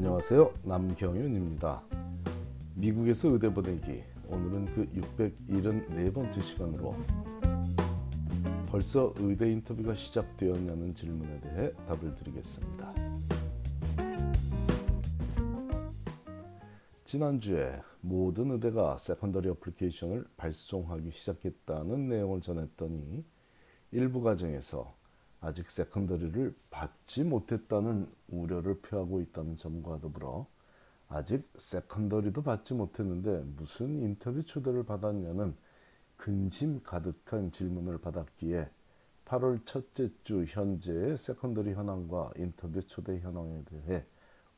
안녕하세요. 남경윤입니다. 미국에서 의대 보내기. 오늘은 그 674번째 시간으로 벌써 의대 인터뷰가 시작되었냐는 질문에 대해 답을 드리겠습니다. 지난주에 모든 의대가 secondary application을 발송하기 시작했다는 내용을 전했더니 일부 과정에서 아직 secondary를 받지 못했다는 우려를 표하고 있다는 점과 더불어 아직 secondary도 받지 못했는데 무슨 인터뷰 초대를 받았냐는 근심 가득한 질문을 받았기에 8월 첫째 주 현재의 secondary 현황과 인터뷰 초대 현황에 대해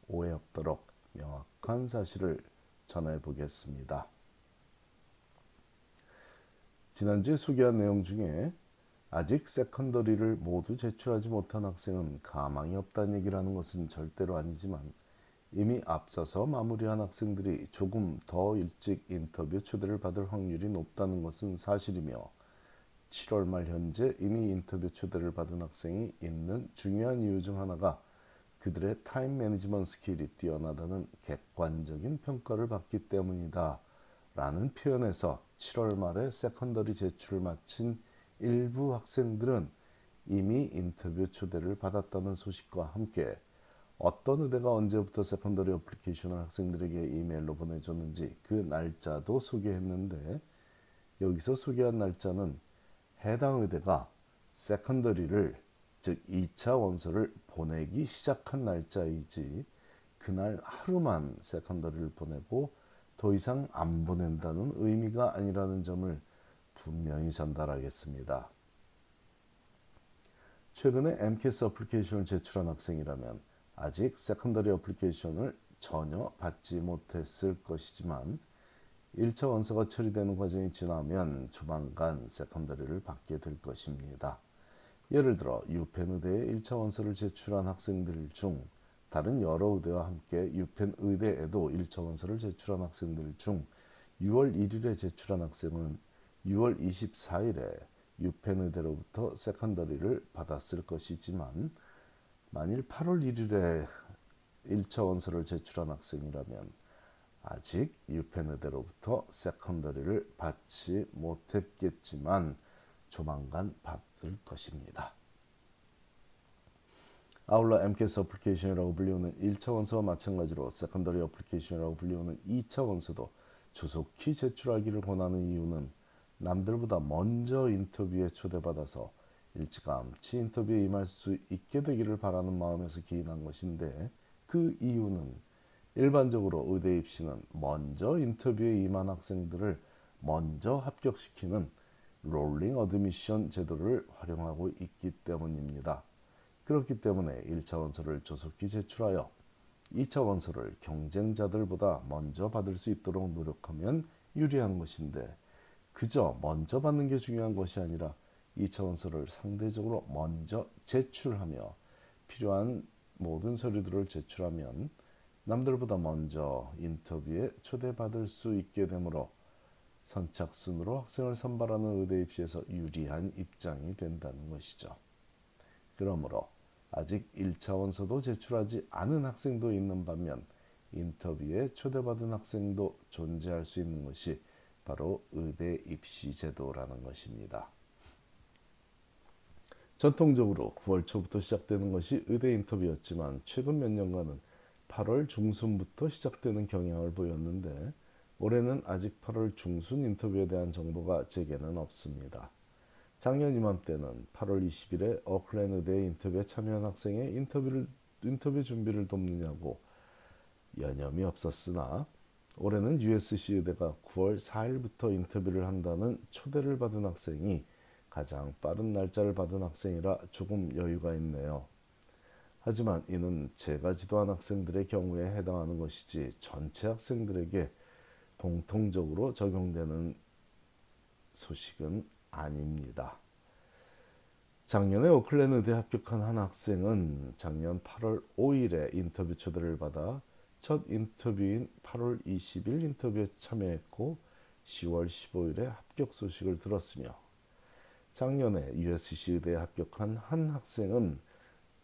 오해 없도록 명확한 사실을 전해 보겠습니다. 지난주에 소개한 내용 중에 아직 secondary를 모두 제출하지 못한 학생은 가망이 없다는 얘기라는 것은 절대로 아니지만 이미 앞서서 마무리한 학생들이 조금 더 일찍 인터뷰 초대를 받을 확률이 높다는 것은 사실이며 7월 말 현재 이미 인터뷰 초대를 받은 학생이 있는 중요한 이유 중 하나가 그들의 time management skill이 뛰어나다는 객관적인 평가를 받기 때문이다. 라는 표현에서 7월 말에 secondary 제출을 마친 일부 학생들은 이미 인터뷰 초대를 받았다는 소식과 함께 어떤 의대가 언제부터 secondary application을 학생들에게 이메일로 보내줬는지 그 날짜도 소개했는데 여기서 소개한 날짜는 해당 의대가 secondary를 즉 2차 원서를 보내기 시작한 날짜이지 그날 하루만 secondary를 보내고 더 이상 안 보낸다는 의미가 아니라는 점을 분명히 전달하겠습니다. 최근에 MCAS 어플리케이션을 제출한 학생이라면 아직 secondary application을 전혀 받지 못했을 것이지만 1차 원서가 처리되는 과정이 지나면 조만간 secondary를 받게 될 것입니다. 예를 들어 유펜 의대에 1차 원서를 제출한 학생들 중 다른 여러 의대와 함께 유펜 의대에도 1차 원서를 제출한 학생들 중 6월 1일에 제출한 학생은 6월 24일에 유펜 의대로부터 secondary를 받았을 것이지만 만일 8월 1일에 1차 원서를 제출한 학생이라면 아직 유펜 의대로부터 secondary를 받지 못했겠지만 조만간 받을 것입니다. 아울러 MCAS 어플리케이션이라고 불리우는 1차 원서와 마찬가지로 secondary application이라고 불리우는 2차 원서도 조속히 제출하기를 권하는 이유는 남들보다 먼저 인터뷰에 초대받아서 일찌감치 인터뷰에 임할 수 있게 되기를 바라는 마음에서 기인한 것인데 그 이유는 일반적으로 의대 입시는 먼저 인터뷰에 임한 학생들을 먼저 합격시키는 rolling admission 제도를 활용하고 있기 때문입니다. 그렇기 때문에 1차 원서를 조속히 제출하여 2차 원서를 경쟁자들보다 먼저 받을 수 있도록 노력하면 유리한 것인데 그저 먼저 받는 게 중요한 것이 아니라 2차 원서를 상대적으로 먼저 제출하며 필요한 모든 서류들을 제출하면 남들보다 먼저 인터뷰에 초대받을 수 있게 되므로 선착순으로 학생을 선발하는 의대 입시에서 유리한 입장이 된다는 것이죠. 그러므로 아직 1차 원서도 제출하지 않은 학생도 있는 반면 인터뷰에 초대받은 학생도 존재할 수 있는 것이 바로 의대 입시 제도라는 것입니다. 전통적으로 9월 초부터 시작되는 것이 의대 인터뷰였지만 최근 몇 년간은 8월 중순부터 시작되는 경향을 보였는데 올해는 아직 8월 중순 인터뷰에 대한 정보가 제게는 없습니다. 작년 이맘때는 8월 20일에 어클랜 의대 인터뷰에 참여한 학생의 인터뷰를, 인터뷰 준비를 돕느냐고 여념이 없었으나 올해는 USC 의대가 9월 4일부터 인터뷰를 한다는 초대를 받은 학생이 가장 빠른 날짜를 받은 학생이라 조금 여유가 있네요. 하지만 이는 제가 지도한 학생들의 경우에 해당하는 것이지 전체 학생들에게 공통적으로 적용되는 소식은 아닙니다. 작년에 오클랜 의대 합격한 한 학생은 작년 8월 5일에 인터뷰 초대를 받아 첫 인터뷰인 8월 20일 인터뷰에 참여했고 10월 15일에 합격 소식을 들었으며 작년에 USC 의대에 합격한 한 학생은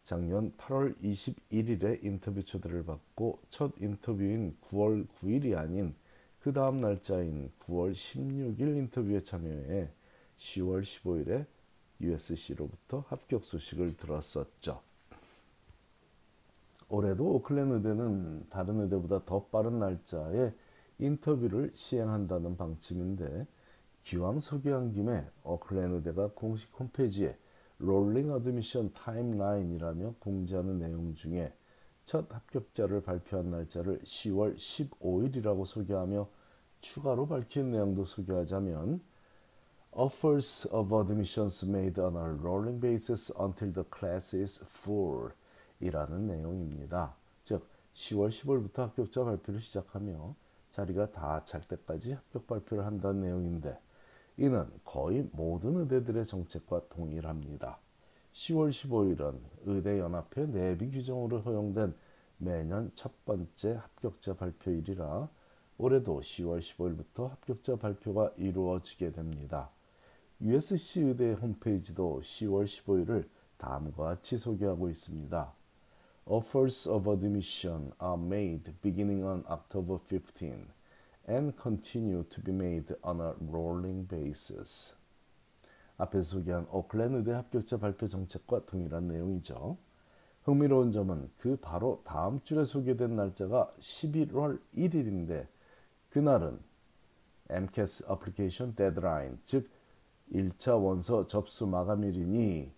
작년 8월 21일에 인터뷰 초대를 받고 첫 인터뷰인 9월 9일이 아닌 그 다음 날짜인 9월 16일 인터뷰에 참여해 10월 15일에 USC로부터 합격 소식을 들었었죠. 올해도 오클랜 의대는 다른 의대보다 더 빠른 날짜에 인터뷰를 시행한다는 방침인데 기왕 소개한 김에 오클랜 의대가 공식 홈페이지에 rolling admission timeline이라며 공지하는 내용 중에 첫 합격자를 발표한 날짜를 10월 15일이라고 소개하며 추가로 밝힌 내용도 소개하자면 Offers of admissions made on a rolling basis until the class is full 이라는 내용입니다. 즉 10월 10월부터 합격자 발표를 시작하며 자리가 다 찰 때까지 합격 발표를 한다는 내용인데 이는 거의 모든 의대들의 정책과 동일합니다. 10월 15일은 의대연합회 내비 규정으로 허용된 매년 첫 번째 합격자 발표일이라 올해도 10월 15일부터 합격자 발표가 이루어지게 됩니다. USC 의대 홈페이지도 10월 15일을 다음과 같이 소개하고 있습니다. Offers of admission are made beginning on October 15 and continue to be made on a rolling basis. 앞에 소개한 오클랜 의대 합격자 발표 정책과 동일한 내용이죠. 흥미로운 점은 그 바로 다음 줄에 소개된 날짜가 11월 1일인데 그날은 MCAS Application Deadline, 즉 1차 원서 접수 마감일이니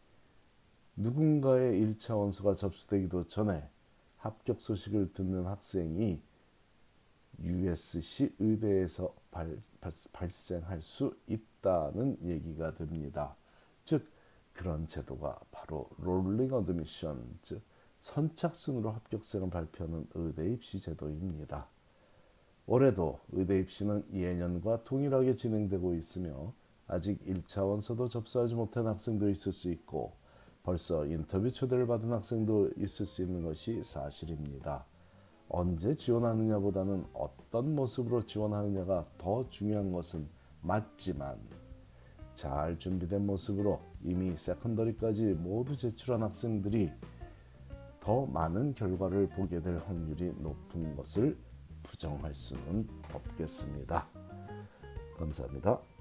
누군가의 1차 원서가 접수되기도 전에 합격 소식을 듣는 학생이 USC 의대에서 발, 발생할 수 있다는 얘기가 됩니다. 즉 그런 제도가 바로 rolling admission 즉 선착순으로 합격생을 발표하는 의대 입시 제도입니다. 올해도 의대 입시는 예년과 동일하게 진행되고 있으며 아직 1차 원서도 접수하지 못한 학생도 있을 수 있고 벌써 인터뷰 초대를 받은 학생도 있을 수 있는 것이 사실입니다. 언제 지원하느냐 보다는 어떤 모습으로 지원하느냐가 더 중요한 것은 맞지만 잘 준비된 모습으로 이미 세컨더리까지 모두 제출한 학생들이 더 많은 결과를 보게 될 확률이 높은 것을 부정할 수는 없겠습니다. 감사합니다.